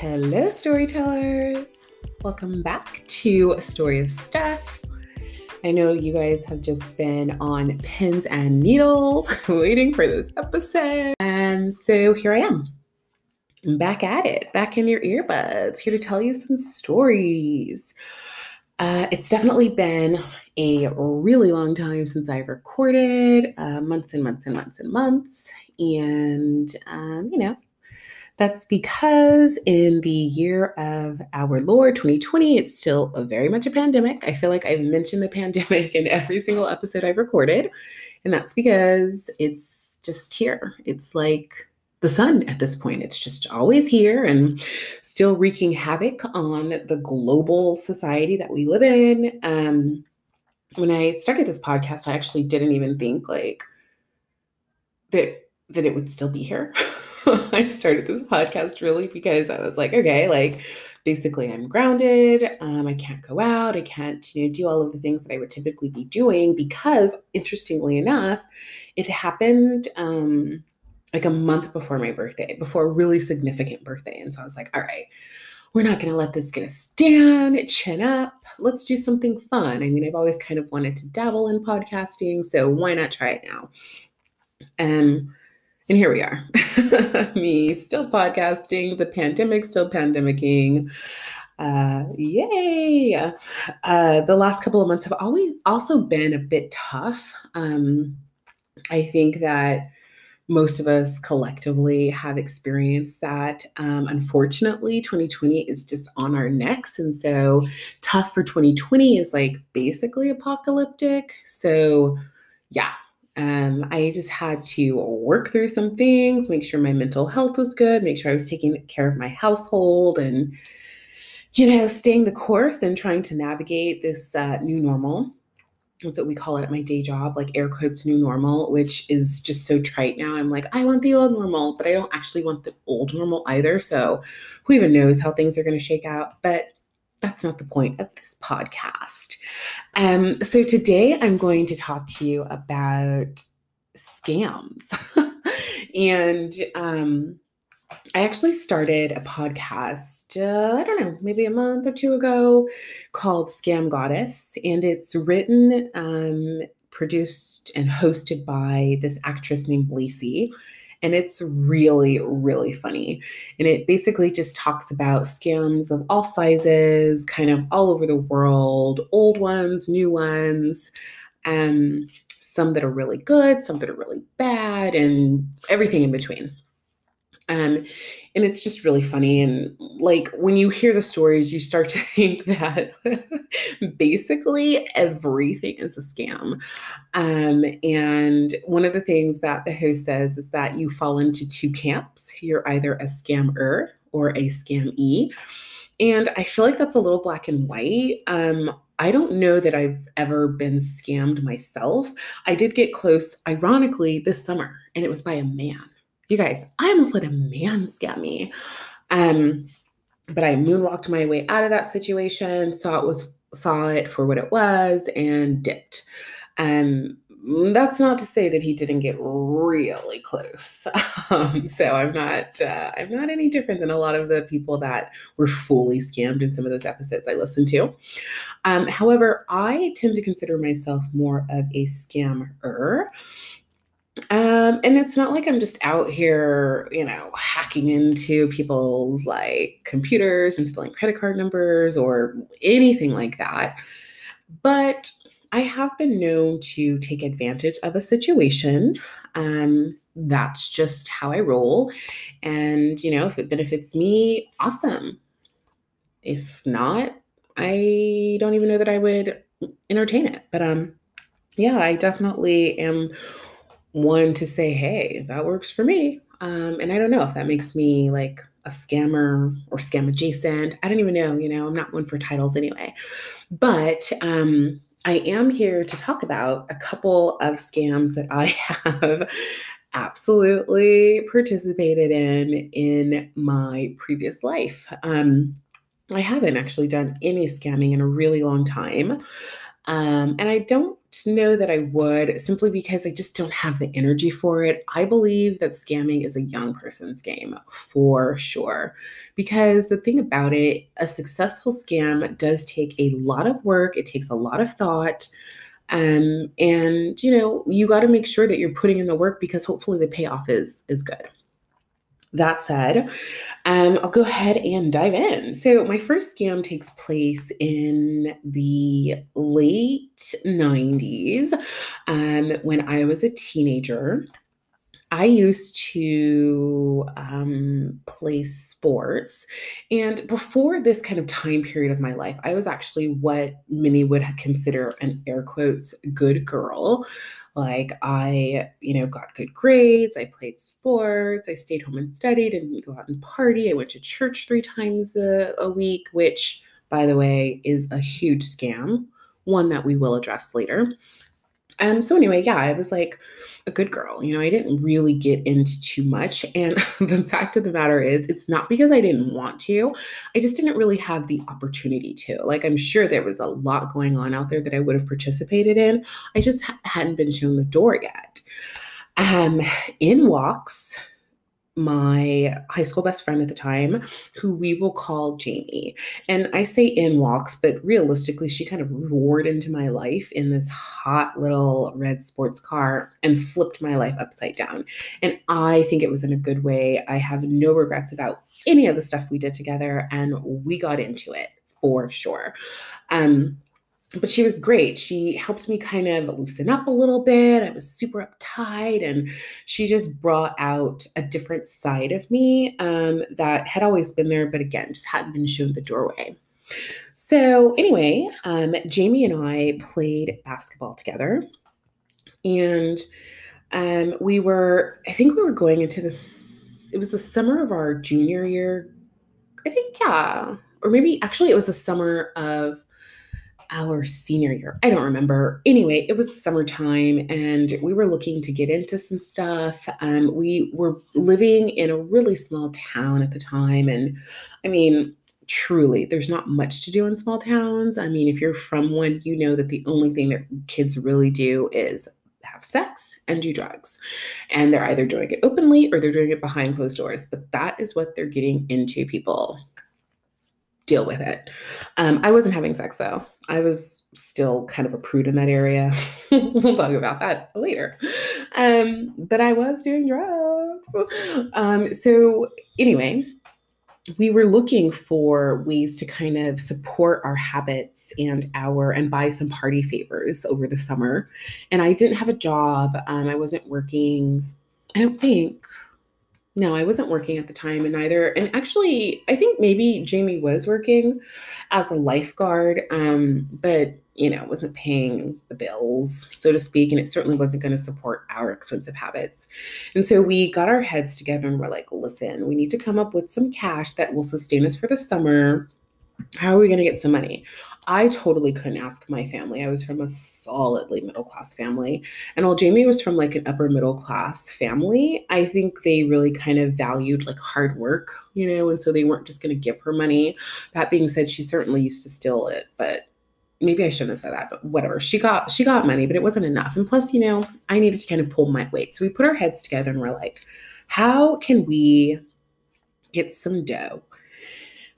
Hello, storytellers. Welcome back to A Story of Stuff. I know you guys have just been on pins and needles waiting for this episode. And so here I am. I'm back at it, back in your earbuds, here to tell you some stories. Uh, it's definitely been a really long time since I've recorded, uh, months and months and months and months. And, um, you know, that's because in the year of our Lord 2020, it's still very much a pandemic. I feel like I've mentioned the pandemic in every single episode I've recorded. And that's because it's just here. It's like the sun at this point. It's just always here and still wreaking havoc on the global society that we live in. Um, when I started this podcast, I actually didn't even think like that that it would still be here. I started this podcast really because I was like, okay, like basically I'm grounded. Um, I can't go out. I can't, you know, do all of the things that I would typically be doing because interestingly enough, it happened um like a month before my birthday, before a really significant birthday. And so I was like, all right, we're not going to let this get us down, chin up. Let's do something fun. I mean, I've always kind of wanted to dabble in podcasting, so why not try it now? Um, and here we are. Me still podcasting, the pandemic still pandemicking. Uh, yay! Uh, the last couple of months have always also been a bit tough. Um, I think that most of us collectively have experienced that. Um, unfortunately, 2020 is just on our necks. And so, tough for 2020 is like basically apocalyptic. So, yeah, um, I just had to work through some things, make sure my mental health was good, make sure I was taking care of my household and, you know, staying the course and trying to navigate this uh, new normal. That's what we call it at my day job, like air quotes new normal, which is just so trite now. I'm like, I want the old normal, but I don't actually want the old normal either. So who even knows how things are going to shake out? But that's not the point of this podcast. Um, so today I'm going to talk to you about scams. and um, I actually started a podcast, uh, I don't know, maybe a month or two ago called Scam Goddess. And it's written, um, produced, and hosted by this actress named Laci and it's really, really funny. And it basically just talks about scams of all sizes, kind of all over the world, old ones, new ones, um, some that are really good, some that are really bad, and everything in between. Um, and it's just really funny. And like when you hear the stories, you start to think that basically everything is a scam. Um, and one of the things that the host says is that you fall into two camps. You're either a scammer or a scamee. And I feel like that's a little black and white. Um, I don't know that I've ever been scammed myself. I did get close, ironically, this summer, and it was by a man. You guys, I almost let a man scam me. Um, but I moonwalked my way out of that situation, saw it was saw it for what it was, and dipped. Um, that's not to say that he didn't get really close. Um, so I'm not uh, I'm not any different than a lot of the people that were fully scammed in some of those episodes I listened to. Um, however, I tend to consider myself more of a scammer. Um, and it's not like I'm just out here, you know, hacking into people's like computers and stealing credit card numbers or anything like that. But I have been known to take advantage of a situation. Um, that's just how I roll. And, you know, if it benefits me, awesome. If not, I don't even know that I would entertain it. But um yeah, I definitely am one to say, hey, that works for me. Um, and I don't know if that makes me like a scammer or scam adjacent. I don't even know, you know, I'm not one for titles anyway. But um, I am here to talk about a couple of scams that I have absolutely participated in in my previous life. Um, I haven't actually done any scamming in a really long time. Um, and I don't know that I would simply because I just don't have the energy for it. I believe that scamming is a young person's game for sure. Because the thing about it, a successful scam does take a lot of work, it takes a lot of thought. Um, and you know, you got to make sure that you're putting in the work because hopefully the payoff is is good. That said, um, I'll go ahead and dive in. So, my first scam takes place in the late 90s um, when I was a teenager. I used to um, play sports. And before this kind of time period of my life, I was actually what many would consider an air quotes good girl. Like I, you know, got good grades, I played sports, I stayed home and studied and didn't go out and party. I went to church three times a, a week, which, by the way, is a huge scam, one that we will address later. And so, anyway, yeah, I was like a good girl. You know, I didn't really get into too much. And the fact of the matter is, it's not because I didn't want to, I just didn't really have the opportunity to. Like, I'm sure there was a lot going on out there that I would have participated in. I just ha- hadn't been shown the door yet. Um, in walks my high school best friend at the time, who we will call Jamie. And I say in walks, but realistically, she kind of roared into my life in this hot little red sports car and flipped my life upside down. And I think it was in a good way. I have no regrets about any of the stuff we did together, and we got into it for sure. Um, but she was great. She helped me kind of loosen up a little bit. I was super uptight, and she just brought out a different side of me um, that had always been there, but again, just hadn't been shown the doorway. So, anyway, um, Jamie and I played basketball together, and um, we were, I think we were going into this, it was the summer of our junior year. I think, yeah. Or maybe actually, it was the summer of our senior year. I don't remember. Anyway, it was summertime and we were looking to get into some stuff. Um, we were living in a really small town at the time. And I mean, truly, there's not much to do in small towns. I mean, if you're from one, you know that the only thing that kids really do is have sex and do drugs. And they're either doing it openly or they're doing it behind closed doors. But that is what they're getting into, people deal with it. Um, I wasn't having sex though. I was still kind of a prude in that area. we'll talk about that later. Um, but I was doing drugs. Um, so, anyway, we were looking for ways to kind of support our habits and our and buy some party favors over the summer. And I didn't have a job. Um, I wasn't working. I don't think no, I wasn't working at the time and neither. And actually, I think maybe Jamie was working as a lifeguard, um, but you know, wasn't paying the bills, so to speak, and it certainly wasn't going to support our expensive habits. And so we got our heads together and we're like, listen, we need to come up with some cash that will sustain us for the summer. How are we going to get some money? I totally couldn't ask my family. I was from a solidly middle class family. And while Jamie was from like an upper middle class family, I think they really kind of valued like hard work, you know, and so they weren't just going to give her money. That being said, she certainly used to steal it, but maybe I shouldn't have said that, but whatever. She got she got money, but it wasn't enough. And plus, you know, I needed to kind of pull my weight. So we put our heads together and we're like, how can we get some dough?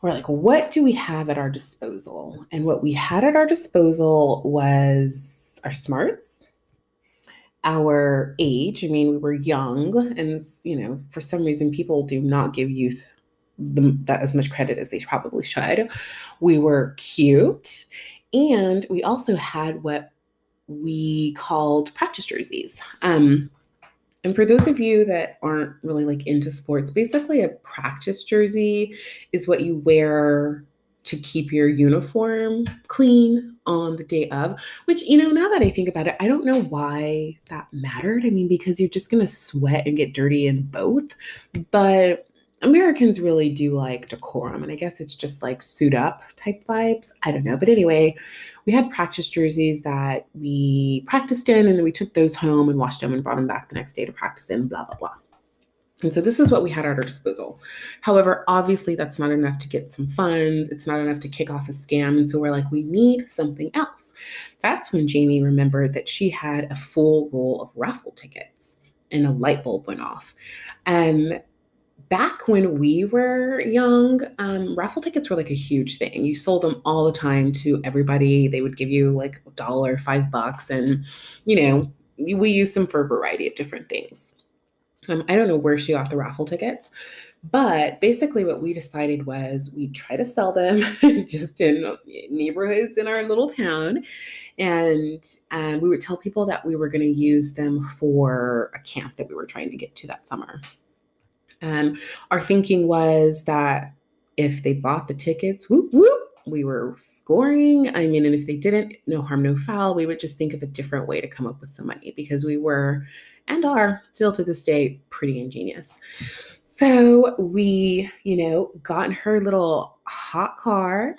We're like, what do we have at our disposal? And what we had at our disposal was our smarts, our age. I mean, we were young, and you know, for some reason, people do not give youth the, that as much credit as they probably should. We were cute, and we also had what we called practice jerseys. Um, and for those of you that aren't really like into sports, basically a practice jersey is what you wear to keep your uniform clean on the day of, which, you know, now that I think about it, I don't know why that mattered. I mean, because you're just going to sweat and get dirty in both. But Americans really do like decorum, and I guess it's just like suit up type vibes. I don't know. But anyway, we had practice jerseys that we practiced in, and then we took those home and washed them and brought them back the next day to practice in, blah, blah, blah. And so this is what we had at our disposal. However, obviously that's not enough to get some funds. It's not enough to kick off a scam. And so we're like, we need something else. That's when Jamie remembered that she had a full roll of raffle tickets and a light bulb went off. Um, back when we were young, um, raffle tickets were like a huge thing. You sold them all the time to everybody. They would give you like a dollar, five bucks, and you know, we used them for a variety of different things. Um, I don't know where she got the raffle tickets, but basically, what we decided was we'd try to sell them just in neighborhoods in our little town. And um, we would tell people that we were going to use them for a camp that we were trying to get to that summer. Um, our thinking was that if they bought the tickets, whoop, whoop, we were scoring. I mean, and if they didn't, no harm, no foul, we would just think of a different way to come up with some money because we were and are still to this day pretty ingenious. So we, you know, got in her little hot car,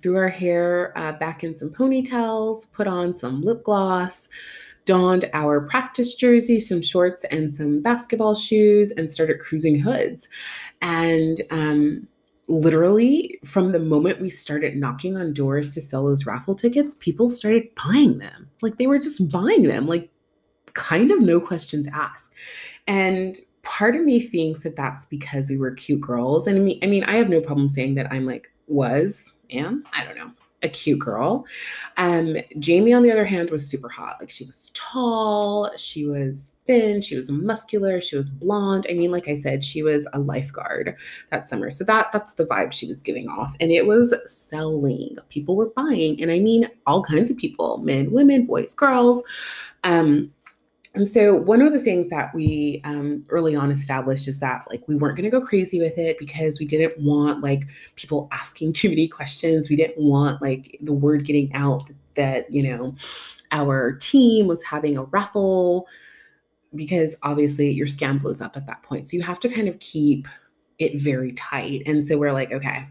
threw our hair uh, back in some ponytails, put on some lip gloss, donned our practice jersey, some shorts, and some basketball shoes, and started cruising hoods. And um, literally, from the moment we started knocking on doors to sell those raffle tickets, people started buying them. Like they were just buying them. Like kind of no questions asked. And part of me thinks that that's because we were cute girls. And I mean, I mean, I have no problem saying that I'm like, was, am, I don't know, a cute girl. Um, Jamie, on the other hand, was super hot. Like she was tall, she was thin, she was muscular, she was blonde. I mean, like I said, she was a lifeguard that summer. So that that's the vibe she was giving off. And it was selling. People were buying. And I mean all kinds of people, men, women, boys, girls. Um, and so one of the things that we um, early on established is that like we weren't going to go crazy with it because we didn't want like people asking too many questions. We didn't want like the word getting out that you know our team was having a raffle because obviously your scam blows up at that point. So you have to kind of keep it very tight. And so we're like okay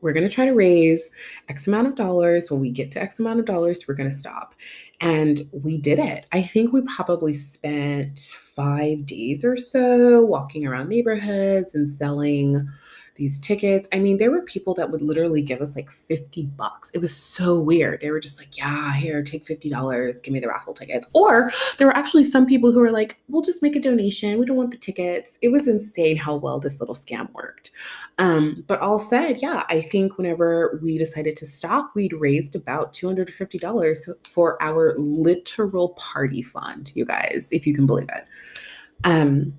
we're going to try to raise X amount of dollars. When we get to X amount of dollars, we're going to stop. And we did it. I think we probably spent five days or so walking around neighborhoods and selling these tickets. I mean, there were people that would literally give us like 50 bucks. It was so weird. They were just like, yeah, here, take $50, give me the raffle tickets. Or there were actually some people who were like, we'll just make a donation. We don't want the tickets. It was insane how well this little scam worked. Um, but all said, yeah, I think whenever we decided to stop, we'd raised about $250 for our literal party fund, you guys, if you can believe it. Um,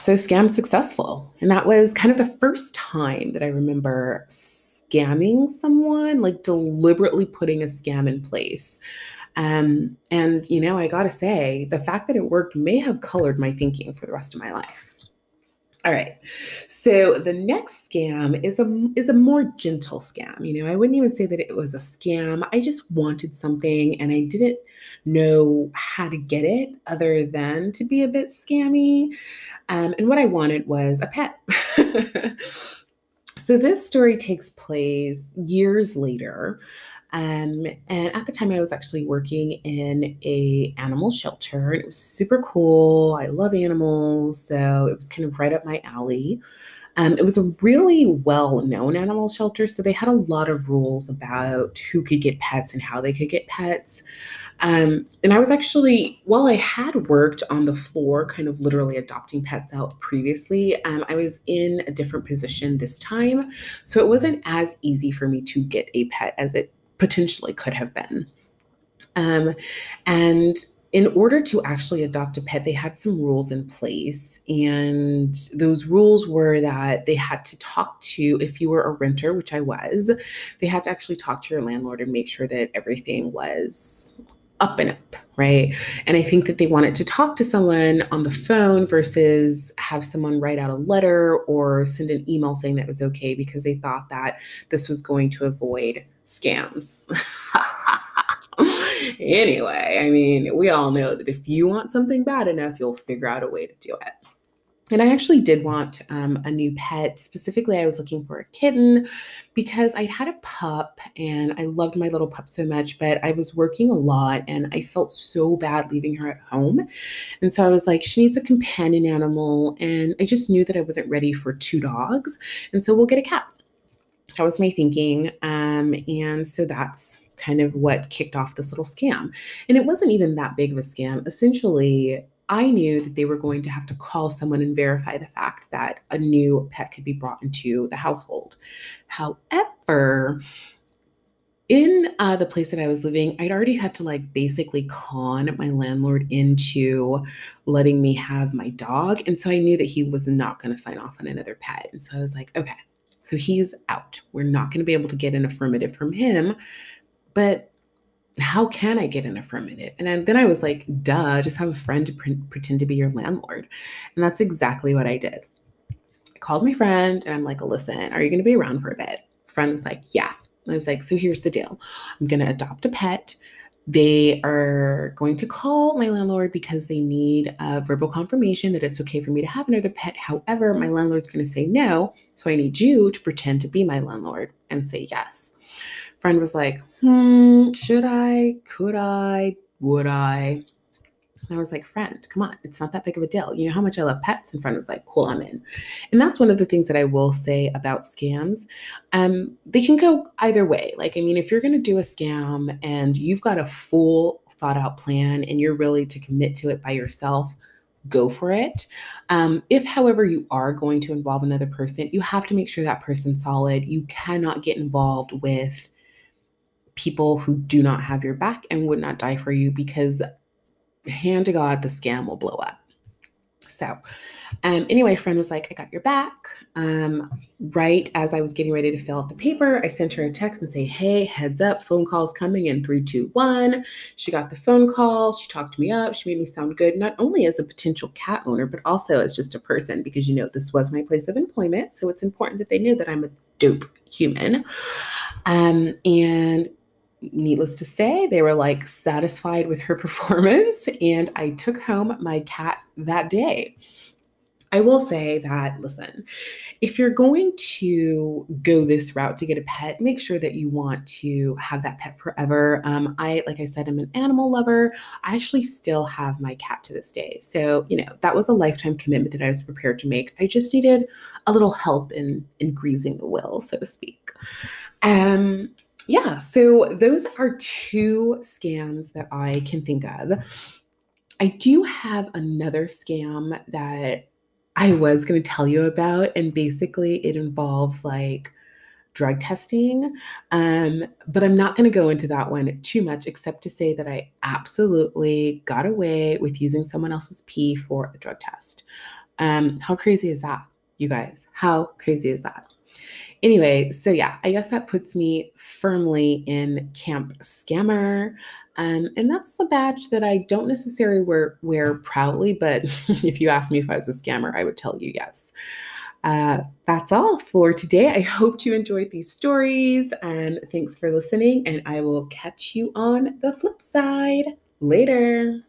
so scam successful. And that was kind of the first time that I remember scamming someone, like deliberately putting a scam in place. Um, and, you know, I gotta say, the fact that it worked may have colored my thinking for the rest of my life. All right. So the next scam is a is a more gentle scam. You know, I wouldn't even say that it was a scam. I just wanted something and I didn't know how to get it other than to be a bit scammy. Um, and what I wanted was a pet. so this story takes place years later. Um, and at the time, I was actually working in a animal shelter, it was super cool. I love animals, so it was kind of right up my alley. Um, it was a really well known animal shelter, so they had a lot of rules about who could get pets and how they could get pets. Um, and I was actually, while I had worked on the floor, kind of literally adopting pets out previously, um, I was in a different position this time. So it wasn't as easy for me to get a pet as it potentially could have been. Um, and in order to actually adopt a pet, they had some rules in place. And those rules were that they had to talk to, if you were a renter, which I was, they had to actually talk to your landlord and make sure that everything was up and up, right? And I think that they wanted to talk to someone on the phone versus have someone write out a letter or send an email saying that it was okay because they thought that this was going to avoid scams. anyway, I mean, we all know that if you want something bad enough, you'll figure out a way to do it. And I actually did want um, a new pet. Specifically, I was looking for a kitten because I'd had a pup and I loved my little pup so much, but I was working a lot and I felt so bad leaving her at home. And so I was like, she needs a companion animal. And I just knew that I wasn't ready for two dogs. And so we'll get a cat. That was my thinking. Um, and so that's kind of what kicked off this little scam. And it wasn't even that big of a scam. Essentially, I knew that they were going to have to call someone and verify the fact that a new pet could be brought into the household. However, in uh, the place that I was living, I'd already had to like basically con my landlord into letting me have my dog. And so I knew that he was not going to sign off on another pet. And so I was like, okay, so he's out. We're not going to be able to get an affirmative from him. But how can I get an affirmative? And then I was like, duh, just have a friend to pre- pretend to be your landlord. And that's exactly what I did. I called my friend and I'm like, listen, are you going to be around for a bit? Friend was like, yeah. I was like, so here's the deal I'm going to adopt a pet. They are going to call my landlord because they need a verbal confirmation that it's okay for me to have another pet. However, my landlord's going to say no. So I need you to pretend to be my landlord and say yes friend was like, hmm, should I? Could I? Would I? And I was like, friend, come on, it's not that big of a deal. You know how much I love pets? And friend was like, cool, I'm in. And that's one of the things that I will say about scams. Um, they can go either way. Like, I mean, if you're gonna do a scam and you've got a full thought out plan and you're really to commit to it by yourself, go for it. Um, if, however, you are going to involve another person, you have to make sure that person's solid. You cannot get involved with people who do not have your back and would not die for you because hand to God, the scam will blow up. So, um, anyway, friend was like, I got your back. Um, right as I was getting ready to fill out the paper, I sent her a text and say, Hey, heads up, phone call's coming in three, two, one. She got the phone call. She talked me up. She made me sound good, not only as a potential cat owner, but also as just a person, because you know, this was my place of employment. So it's important that they knew that I'm a dope human. Um, and needless to say, they were like satisfied with her performance, and I took home my cat that day. I will say that, listen, if you're going to go this route to get a pet, make sure that you want to have that pet forever. Um, I, like I said, I'm an animal lover. I actually still have my cat to this day. So, you know, that was a lifetime commitment that I was prepared to make. I just needed a little help in in greasing the will, so to speak. Um, yeah, so those are two scams that I can think of. I do have another scam that I was going to tell you about, and basically it involves like drug testing. Um, but I'm not going to go into that one too much, except to say that I absolutely got away with using someone else's pee for a drug test. Um, how crazy is that, you guys? How crazy is that? Anyway, so yeah, I guess that puts me firmly in Camp Scammer. Um, and that's a badge that I don't necessarily wear, wear proudly, but if you asked me if I was a scammer, I would tell you yes. Uh, that's all for today. I hope you enjoyed these stories and thanks for listening. And I will catch you on the flip side later.